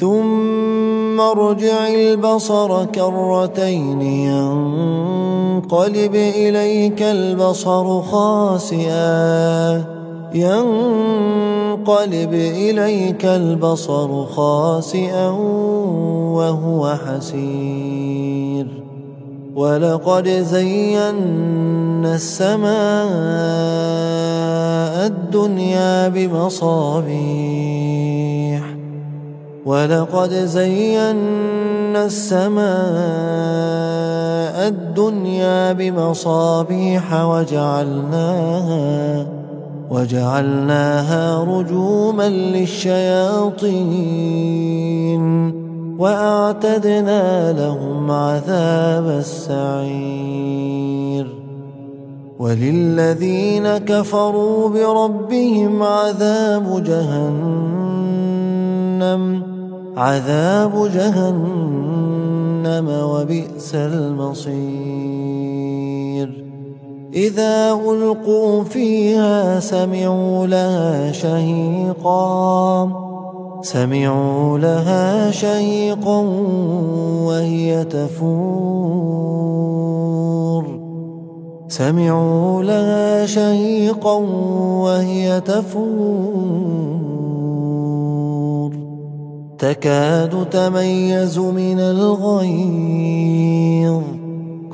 ثم ارجع البصر كرتين ينقلب إليك البصر خاسئا. ينقلب إليك البصر خاسئا وهو حسير. ولقد زينا السماء الدنيا بمصابيح. ولقد زينا السماء الدنيا بمصابيح وجعلناها وجعلناها رجوما للشياطين وأعتدنا لهم عذاب السعير وللذين كفروا بربهم عذاب جهنم عذاب جهنم وبئس المصير. إذا ألقوا فيها سمعوا لها شهيقا. سمعوا لها شهيقا وهي تفور. سمعوا لها شهيقا وهي تفور. تكاد تميز من الغيظ.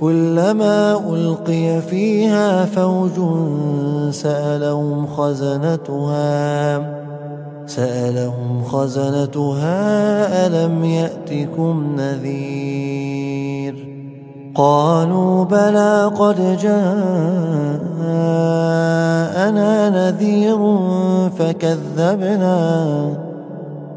كلما ألقي فيها فوج سألهم خزنتها. سألهم خزنتها ألم يأتكم نذير؟ قالوا بلى قد جاءنا نذير فكذبنا.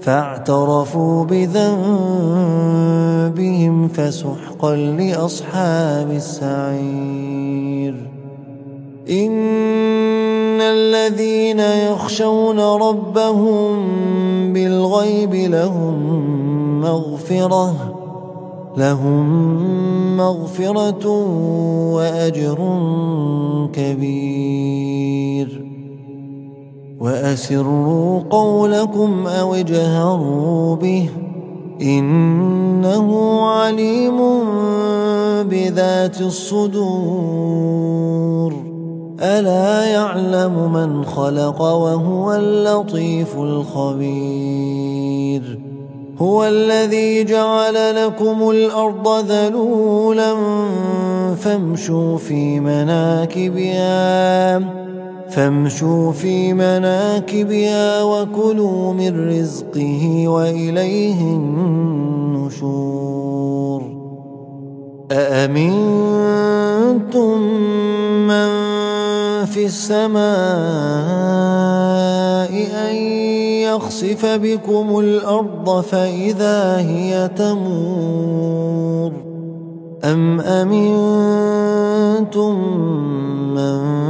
فاعترفوا بذنبهم فسحقا لأصحاب السعير. إن الذين يخشون ربهم بالغيب لهم مغفرة لهم مغفرة وأجر كبير. وأسروا قولكم أو اجهروا به إنه عليم بذات الصدور. ألا يعلم من خلق وهو اللطيف الخبير. هو الذي جعل لكم الأرض ذلولا فامشوا في مناكبها. فامشوا في مناكبها وكلوا من رزقه وإليه النشور. أأمنتم من في السماء أن يخسف بكم الأرض فإذا هي تمور؟ أم أمنتم من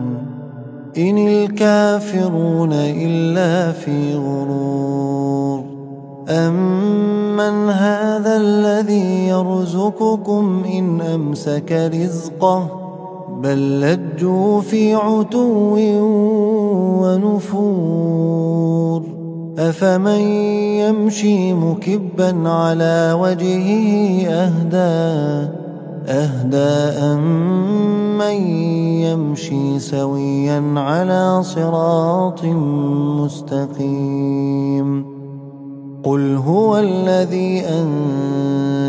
إن الكافرون إلا في غرور. أمن هذا الذي يرزقكم إن أمسك رزقه؟ بل لجوا في عتو ونفور. أفمن يمشي مكبا على وجهه أهدى؟ أهدى أمن يمشي سويا على صراط مستقيم. قل هو الذي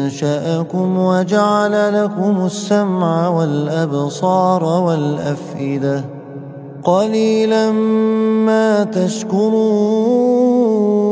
أنشأكم وجعل لكم السمع والأبصار والأفئدة. قليلا ما تشكرون.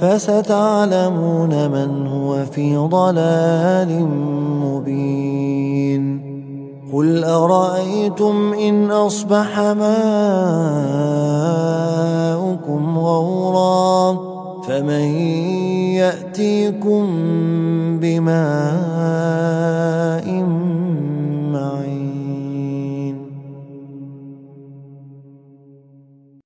فستعلمون من هو في ضلال مبين. قل أرأيتم إن أصبح ماؤكم